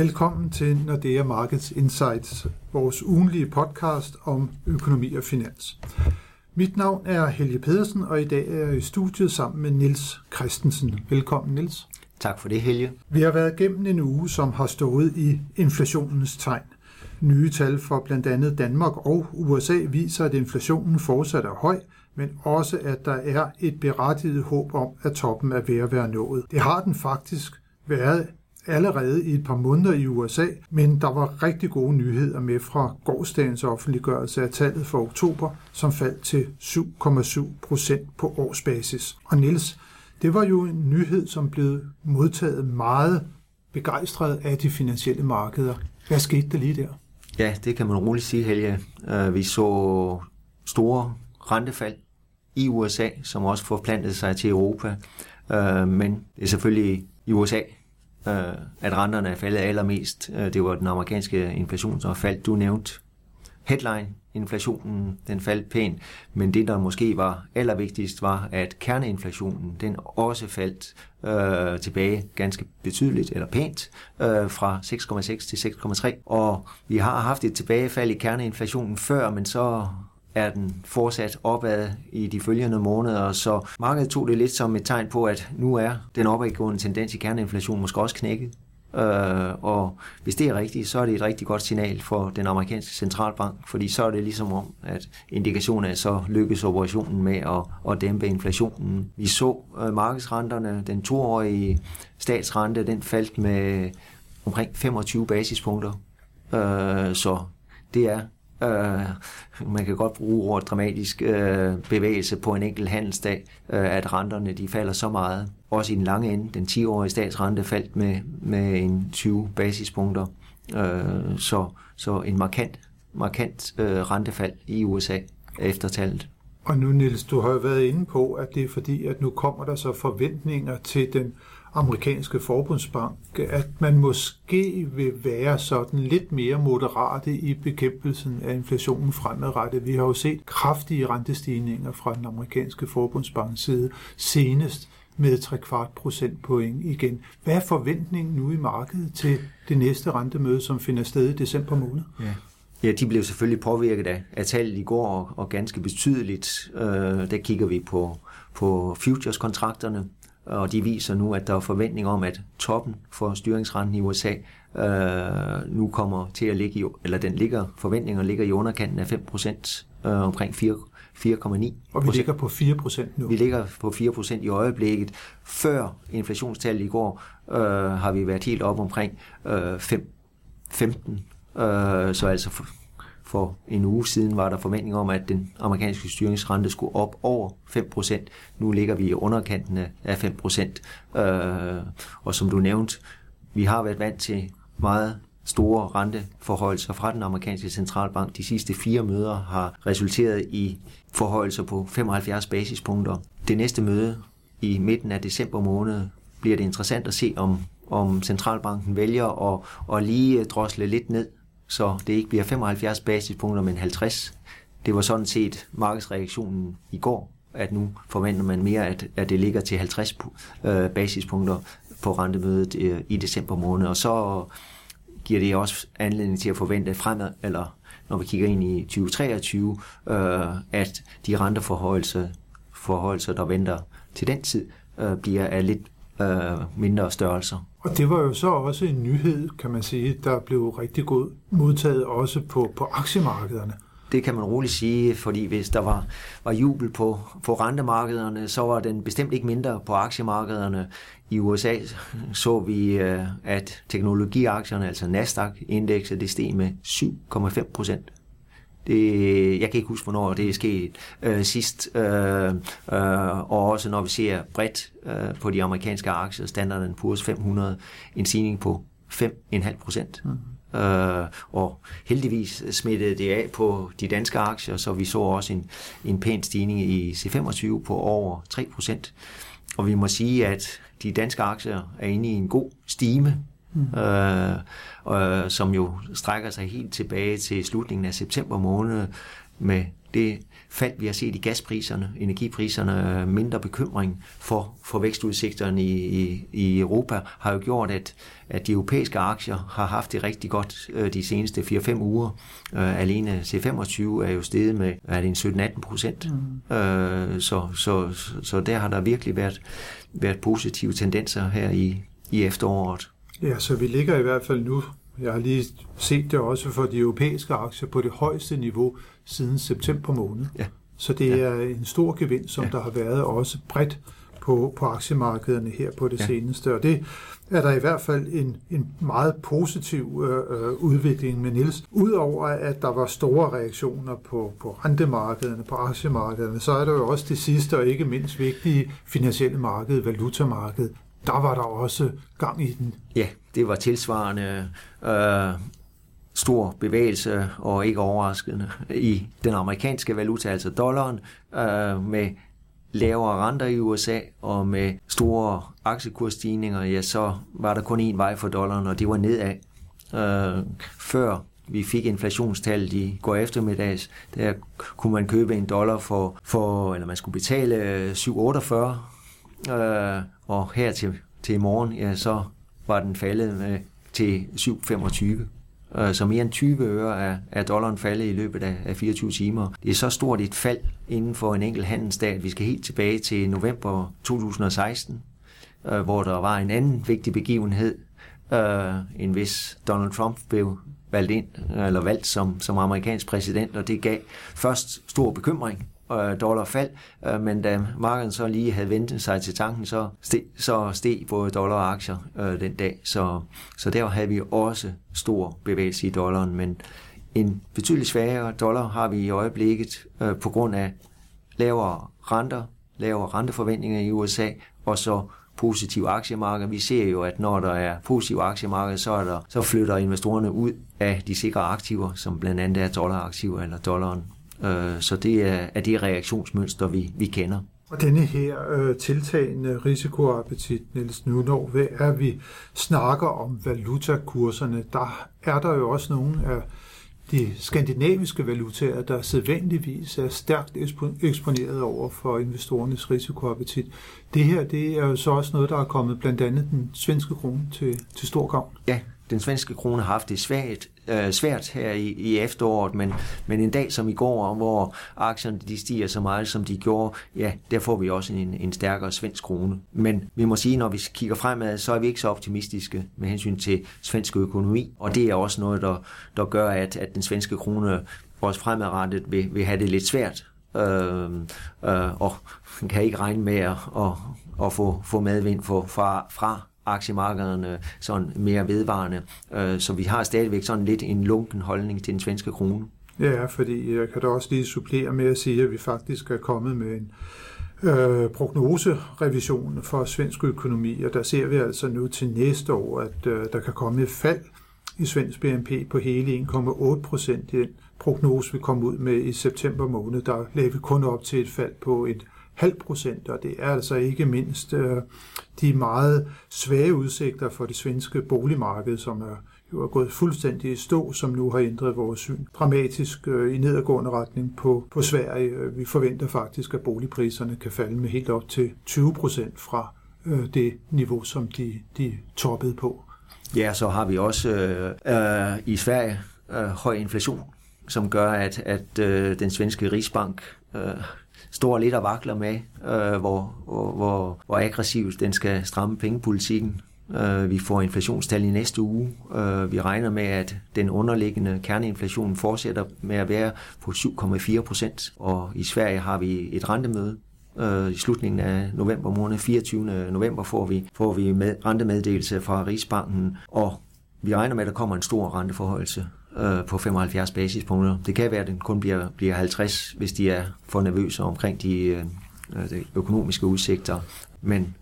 Velkommen til Nordea Markets Insights, vores ugenlige podcast om økonomi og finans. Mit navn er Helge Pedersen, og i dag er jeg i studiet sammen med Nils Christensen. Velkommen, Nils. Tak for det, Helge. Vi har været igennem en uge, som har stået i inflationens tegn. Nye tal fra blandt andet Danmark og USA viser, at inflationen fortsat er høj, men også at der er et berettiget håb om, at toppen er ved at være nået. Det har den faktisk været allerede i et par måneder i USA, men der var rigtig gode nyheder med fra gårdsdagens offentliggørelse af tallet for oktober, som faldt til 7,7 procent på årsbasis. Og Niels, det var jo en nyhed, som blev modtaget meget begejstret af de finansielle markeder. Hvad skete der lige der? Ja, det kan man roligt sige, Helge. Øh, vi så store rentefald i USA, som også forplantede sig til Europa. Øh, men det er selvfølgelig i USA, øh, at renterne er faldet allermest. Øh, det var den amerikanske inflation, som faldt. Du nævnte headline, inflationen, den faldt pænt, men det, der måske var allervigtigst, var, at kerneinflationen, den også faldt øh, tilbage ganske betydeligt, eller pænt, øh, fra 6,6 til 6,3. Og vi har haft et tilbagefald i kerneinflationen før, men så er den fortsat opad i de følgende måneder, så markedet tog det lidt som et tegn på, at nu er den opadgående tendens i kerneinflation måske også knækket. Øh, og hvis det er rigtigt, så er det et rigtig godt signal for den amerikanske centralbank, fordi så er det ligesom om, at indikationen er, så lykkes operationen med at, at dæmpe inflationen. Vi så øh, markedsrenterne, den toårige statsrente, den faldt med omkring 25 basispunkter. Øh, så det er Øh, man kan godt bruge ordet dramatisk øh, bevægelse på en enkelt handelsdag, øh, at renterne de falder så meget. Også i den lange ende, den 10-årige statsrente faldt med, med en 20 basispunkter. Øh, så, så en markant, markant øh, rentefald i USA efter tallet. Og nu, Niels, du har jo været inde på, at det er fordi, at nu kommer der så forventninger til den amerikanske forbundsbank, at man måske vil være sådan lidt mere moderate i bekæmpelsen af inflationen fremadrettet. Vi har jo set kraftige rentestigninger fra den amerikanske forbundsbanks side senest med 3 kvart procentpoint igen. Hvad er forventningen nu i markedet til det næste rentemøde, som finder sted i december måned? Ja. Ja, de blev selvfølgelig påvirket af, af tallet i går, og, og ganske betydeligt. Øh, der kigger vi på, på futures-kontrakterne, og de viser nu, at der er forventning om, at toppen for styringsrenten i USA øh, nu kommer til at ligge i, eller den ligger, forventninger ligger i underkanten af 5%, øh, omkring 4, 4,9 Og vi ligger på 4% nu. Vi ligger på 4% i øjeblikket. Før inflationstallet i går øh, har vi været helt op omkring øh, 5, 15. Øh, så altså for en uge siden var der forventning om, at den amerikanske styringsrente skulle op over 5%. Nu ligger vi i underkanten af 5%. Øh, og som du nævnte, vi har været vant til meget store renteforholdelser fra den amerikanske centralbank. De sidste fire møder har resulteret i forholdelser på 75 basispunkter. Det næste møde i midten af december måned bliver det interessant at se, om, om centralbanken vælger at, at lige drosle lidt ned så det ikke bliver 75 basispunkter, men 50. Det var sådan set markedsreaktionen i går, at nu forventer man mere, at, at det ligger til 50 øh, basispunkter på rentemødet øh, i december måned, og så giver det også anledning til at forvente fremad, eller når vi kigger ind i 2023, øh, at de renteforholdelser, forhøjelser, der venter til den tid, øh, bliver af lidt øh, mindre størrelser. Og det var jo så også en nyhed, kan man sige, der blev rigtig godt modtaget også på, på aktiemarkederne. Det kan man roligt sige, fordi hvis der var, var jubel på, på rentemarkederne, så var den bestemt ikke mindre på aktiemarkederne. I USA så vi, øh, at teknologiaktierne, altså Nasdaq-indekset, det steg med 7,5 procent. Det, jeg kan ikke huske, hvornår det er sket øh, sidst. Øh, øh, og også når vi ser bredt øh, på de amerikanske aktier, Standard Poor's 500, en stigning på 5,5 procent. Mm. Øh, og heldigvis smittede det af på de danske aktier, så vi så også en, en pæn stigning i C25 på over 3 procent. Og vi må sige, at de danske aktier er inde i en god stime mm. øh, øh, som jo strækker sig helt tilbage til slutningen af september måned. med det fald, vi har set i gaspriserne, energipriserne, mindre bekymring for, for vækstudsigterne i, i, i Europa, har jo gjort, at, at de europæiske aktier har haft det rigtig godt øh, de seneste 4-5 uger. Øh, alene C25 er jo steget med er det en 17-18 procent. Mm. Øh, så, så, så der har der virkelig været, været positive tendenser her i, i efteråret. Ja, så vi ligger i hvert fald nu jeg har lige set det også for de europæiske aktier på det højeste niveau siden september måned. Ja. Så det ja. er en stor gevinst, som ja. der har været også bredt på, på aktiemarkederne her på det ja. seneste. Og det er der i hvert fald en, en meget positiv øh, øh udvikling med Niels. Udover at der var store reaktioner på, på rentemarkederne, på aktiemarkederne, så er der jo også det sidste og ikke mindst vigtige finansielle marked, valutamarked. Der var der også gang i den. Ja, det var tilsvarende øh, stor bevægelse, og ikke overraskende, i den amerikanske valuta, altså dollaren, øh, med lavere renter i USA og med store aktiekursstigninger, ja, så var der kun én vej for dollaren, og det var nedad. Øh, før vi fik inflationstallet i går eftermiddags, der kunne man købe en dollar for, for eller man skulle betale 7,48, øh, og her til, til i morgen, ja, så var den faldet med, til 7,25. Øh, så mere end 20 øre er, er dollaren faldet i løbet af, af 24 timer. Det er så stort et fald inden for en enkelt handelsdag, at vi skal helt tilbage til november 2016, øh, hvor der var en anden vigtig begivenhed, øh, end hvis Donald Trump blev valgt ind, eller valgt som, som amerikansk præsident, og det gav først stor bekymring øh, dollar fald, øh, men da markedet så lige havde ventet sig til tanken, så steg, så steg både dollar og aktier øh, den dag. Så, så der havde vi også stor bevægelse i dollaren, men en betydeligt svagere dollar har vi i øjeblikket øh, på grund af lavere renter, lavere renteforventninger i USA, og så positiv aktiemarked. Vi ser jo, at når der er positiv aktiemarked, så, er der, så flytter investorerne ud af de sikre aktiver, som blandt andet er dollaraktiver eller dollaren. Øh, så det er, er det reaktionsmønster, vi, vi kender. Og denne her øh, tiltagende risikoappetit, Niels, nu når hvad er vi snakker om valutakurserne, der er der jo også nogle af de skandinaviske valutaer, der sædvanligvis er stærkt eksponeret over for investorernes risikoappetit. Det her, det er jo så også noget, der er kommet blandt andet den svenske krone til, til stor gavn. Ja, den svenske krone har haft det svært, øh, svært her i, i efteråret, men, men en dag som i går, hvor aktierne de stiger så meget, som de gjorde, ja, der får vi også en, en stærkere svensk krone. Men vi må sige, når vi kigger fremad, så er vi ikke så optimistiske med hensyn til svensk økonomi, og det er også noget, der, der gør, at, at den svenske krone også fremadrettet vil, vil have det lidt svært. Øh, øh, og kan ikke regne med at, at, at få, få medvind for, fra, fra aktiemarkederne sådan mere vedvarende. Øh, så vi har stadigvæk sådan lidt en lunken holdning til den svenske krone. Ja, fordi jeg kan da også lige supplere med at sige, at vi faktisk er kommet med en øh, prognoserevision for svensk økonomi, og der ser vi altså nu til næste år, at øh, der kan komme et fald i svensk BNP på hele 1,8 procent i den prognose, vi kom ud med i september måned. Der lagde vi kun op til et fald på et halv procent, og det er altså ikke mindst øh, de meget svage udsigter for det svenske boligmarked, som er jo er gået fuldstændig i stå, som nu har ændret vores syn dramatisk øh, i nedadgående retning på, på Sverige. Øh, vi forventer faktisk, at boligpriserne kan falde med helt op til 20 procent fra øh, det niveau, som de, de toppede på. Ja, så har vi også øh, øh, i Sverige øh, høj inflation, som gør, at, at øh, den svenske Rigsbank øh, står lidt og vakler med, øh, hvor, hvor, hvor aggressivt den skal stramme pengepolitikken. Øh, vi får inflationstal i næste uge. Øh, vi regner med, at den underliggende kerneinflation fortsætter med at være på 7,4 procent. Og i Sverige har vi et rentemøde øh, i slutningen af november måned. 24. november får vi, får vi med, rentemeddelelse fra Rigsbanken, og vi regner med, at der kommer en stor renteforhøjelse øh, på 75 basispunkter. Det kan være, at den kun bliver, bliver 50, hvis de er for nervøse omkring de, øh, øh, de økonomiske udsigter. Men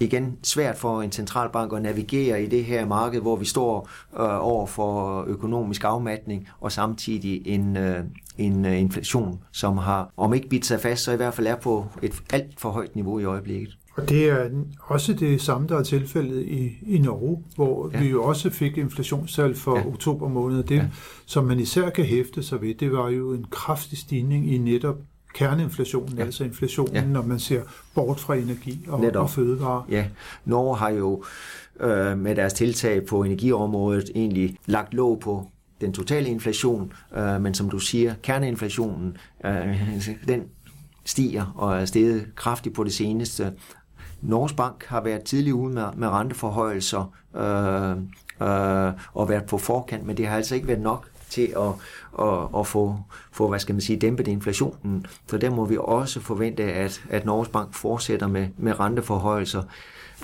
igen svært for en centralbank at navigere i det her marked, hvor vi står øh, over for økonomisk afmatning og samtidig en, øh, en øh, inflation, som har om ikke bidt sig fast, så i hvert fald er på et alt for højt niveau i øjeblikket. Og det er også det samme, der er tilfældet i, i Norge, hvor ja. vi jo også fik inflationstal for ja. oktober måned. Det, ja. som man især kan hæfte sig ved, det var jo en kraftig stigning i netop kerneinflationen, ja. altså inflationen, ja. når man ser bort fra energi og, og fødevarer. Ja, Norge har jo øh, med deres tiltag på energiområdet egentlig lagt låg på den totale inflation, øh, men som du siger, kerneinflationen, øh, den stiger og er steget kraftigt på det seneste. Norges Bank har været tidlig ude med, med renteforhøjelser øh, øh, og været på forkant, men det har altså ikke været nok til at, at, at få, få, hvad skal man sige, dæmpet inflationen. Så der må vi også forvente, at, at Norges Bank fortsætter med, med renteforhøjelser.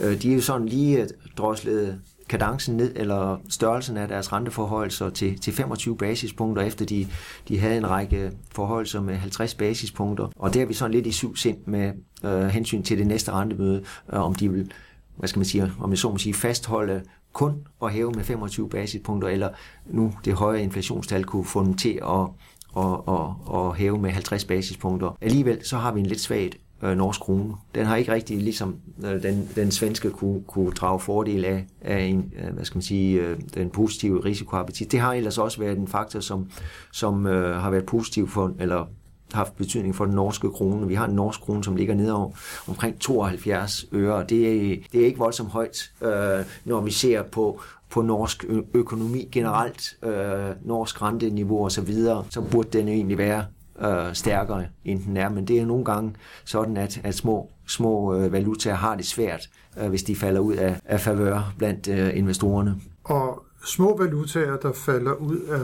Øh, de er jo sådan lige droslet kadencen ned, eller størrelsen af deres renteforhøjelser til, til 25 basispunkter, efter de, de havde en række forhøjelser med 50 basispunkter. Og der er vi sådan lidt i syv sind med øh, hensyn til det næste rentemøde, øh, om de vil hvad skal man sige, om jeg så må sige, fastholde kun at hæve med 25 basispunkter, eller nu det høje inflationstal kunne få dem til at, og, og, og hæve med 50 basispunkter. Alligevel så har vi en lidt svagt øh, norsk krone. Den har ikke rigtig, ligesom øh, den, den svenske, kunne, kunne drage fordel af, af en, øh, hvad skal man sige, øh, den positive risikoappetit. Det har ellers også været en faktor, som, som øh, har været positiv for, eller haft betydning for den norske krone. Vi har en norsk krone, som ligger nede omkring 72 øre. og Det er, det er ikke voldsomt højt, øh, når vi ser på, på norsk økonomi generelt, øh, norsk renteniveau osv., så, videre, så burde den egentlig være øh, stærkere, end den er. Men det er nogle gange sådan, at, at små, små øh, valutaer har det svært, øh, hvis de falder ud af, af favør blandt øh, investorerne. Og små valutaer, der falder ud af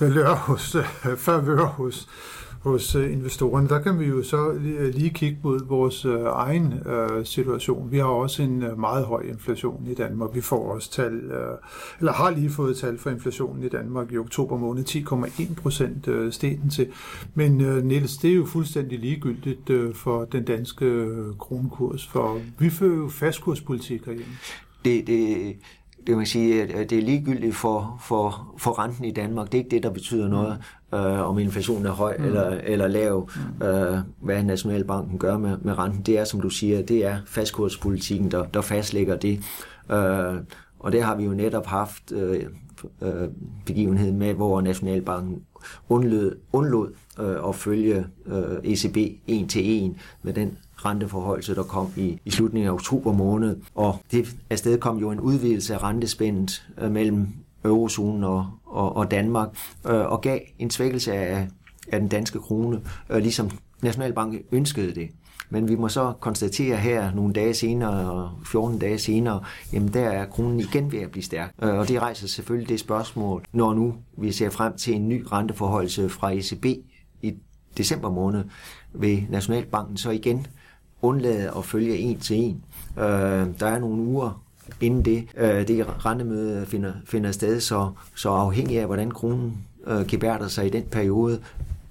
valør hos, øh, favør hos hos øh, investorerne, der kan vi jo så øh, lige kigge mod vores øh, egen øh, situation. Vi har også en meget høj inflation i Danmark. Vi får også tal, eller har lige fået tal for inflationen i Danmark i oktober måned, 10,1 procent steg den til. Men Niels, det er jo fuldstændig ligegyldigt for den danske kronekurs, for vi fører jo fastkurspolitik herhjemme. Det, det, det man sige, at det er ligegyldigt for, for, for renten i Danmark. Det er ikke det, der betyder noget, øh, om inflationen er høj mm. eller, eller lav, mm. øh, hvad Nationalbanken gør med, med renten. Det er, som du siger, det er fastkurspolitikken, der, der fastlægger det. Øh, og det har vi jo netop haft øh, øh, begivenhed med, hvor Nationalbanken undlod, undlod øh, at følge øh, ECB en til en med den renteforholdelse, der kom i, i slutningen af oktober måned. Og det afsted kom jo en udvidelse af rentespændet øh, mellem eurozonen og, og, og Danmark, øh, og gav en svækkelse af, af den danske krone, øh, ligesom Nationalbanken ønskede det. Men vi må så konstatere her nogle dage senere, 14 dage senere, jamen der er kronen igen ved at blive stærk. Øh, og det rejser selvfølgelig det spørgsmål, når nu vi ser frem til en ny renteforholdelse fra ECB i december måned, vil Nationalbanken så igen undlade at følge en til en. Øh, der er nogle uger inden det, øh, det rentemøde finder, finder sted, så, så afhængig af, hvordan kronen øh, gebærder sig i den periode,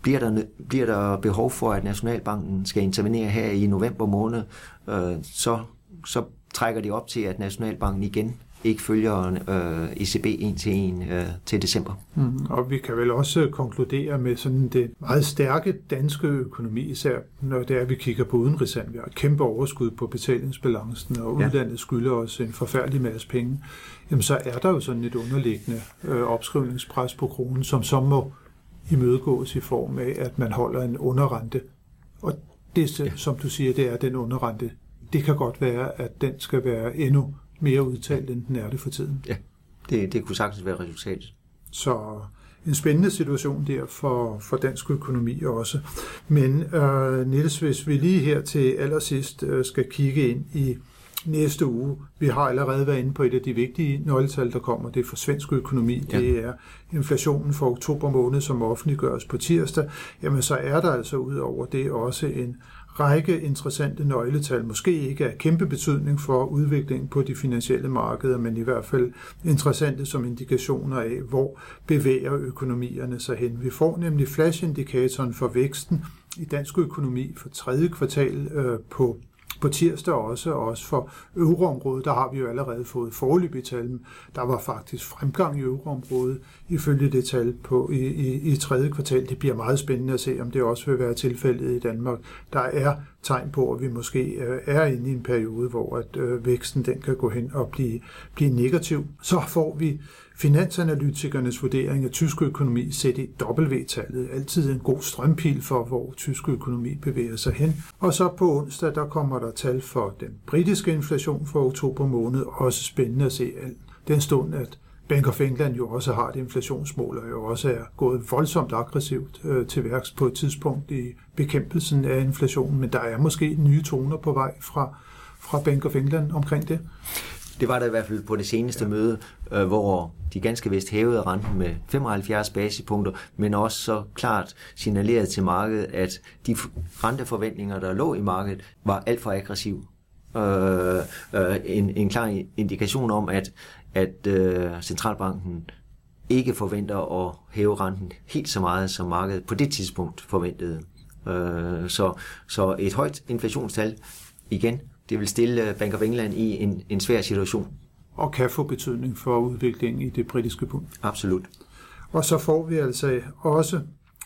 bliver der, bliver der behov for, at Nationalbanken skal intervenere her i november måned, øh, så, så trækker de op til, at Nationalbanken igen ikke følger øh, ECB en til en øh, til december. Mm, og vi kan vel også konkludere med sådan det meget stærke danske økonomi, især når det er, at vi kigger på udenrigshandel. Vi har et kæmpe overskud på betalingsbalancen, og ja. udlandet skylder os en forfærdelig masse penge. Jamen så er der jo sådan et underliggende øh, opskrivningspres på kronen, som så må imødegås i form af, at man holder en underrente. Og det, ja. som du siger, det er den underrente. Det kan godt være, at den skal være endnu mere udtalt, end den er det for tiden. Ja, det, det kunne sagtens være resultatet. Så en spændende situation der for, for dansk økonomi også. Men øh, Niels, hvis vi lige her til allersidst øh, skal kigge ind i næste uge. Vi har allerede været inde på et af de vigtige nøgletal, der kommer. Det er for svensk økonomi. Ja. Det er inflationen for oktober måned, som offentliggøres på tirsdag. Jamen så er der altså ud over det også en række interessante nøgletal, måske ikke af kæmpe betydning for udviklingen på de finansielle markeder, men i hvert fald interessante som indikationer af, hvor bevæger økonomierne sig hen. Vi får nemlig flashindikatoren for væksten i dansk økonomi for tredje kvartal øh, på på tirsdag også, og også for euroområdet, der har vi jo allerede fået forløbige tal. Der var faktisk fremgang i euroområdet ifølge det tal på i, i, i tredje kvartal. Det bliver meget spændende at se, om det også vil være tilfældet i Danmark. Der er tegn på, at vi måske øh, er inde i en periode, hvor at øh, væksten den kan gå hen og blive, blive negativ. Så får vi finansanalytikernes vurdering af tysk økonomi set i W-tallet. Altid en god strømpil for, hvor tysk økonomi bevæger sig hen. Og så på onsdag, der kommer der tal for den britiske inflation for oktober måned. Også spændende at se den stund, at Bank of England jo også har et inflationsmål, og jo også er gået voldsomt aggressivt øh, til værks på et tidspunkt i bekæmpelsen af inflationen, men der er måske nye toner på vej fra, fra Bank of England omkring det. Det var der i hvert fald på det seneste ja. møde, øh, hvor de ganske vist hævede renten med 75 basispunkter, men også så klart signalerede til markedet, at de renteforventninger, der lå i markedet, var alt for aggressive. Øh, øh, en, en klar indikation om, at, at øh, centralbanken ikke forventer at hæve renten helt så meget, som markedet på det tidspunkt forventede. Øh, så, så et højt inflationstal, igen, det vil stille Bank of England i en, en svær situation. Og kan få betydning for udviklingen i det britiske pund. Absolut. Og så får vi altså også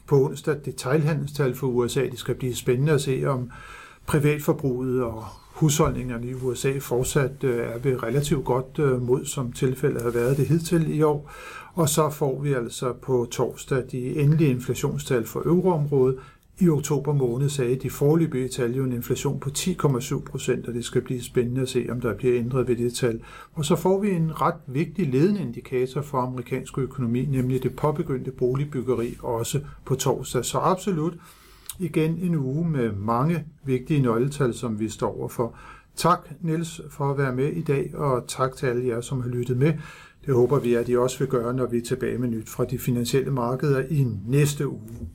på onsdag detaljhandelstal for USA. Det skal blive spændende at se, om privatforbruget og husholdningerne i USA fortsat øh, er ved relativt godt øh, mod, som tilfældet har været det hidtil i år. Og så får vi altså på torsdag de endelige inflationstal for euroområdet. I oktober måned sagde de forløbige tal jo en inflation på 10,7 procent, og det skal blive spændende at se, om der bliver ændret ved det tal. Og så får vi en ret vigtig ledende indikator for amerikansk økonomi, nemlig det påbegyndte boligbyggeri også på torsdag. Så absolut igen en uge med mange vigtige nøgletal, som vi står overfor. Tak, Niels, for at være med i dag, og tak til alle jer, som har lyttet med. Det håber vi, at I også vil gøre, når vi er tilbage med nyt fra de finansielle markeder i næste uge.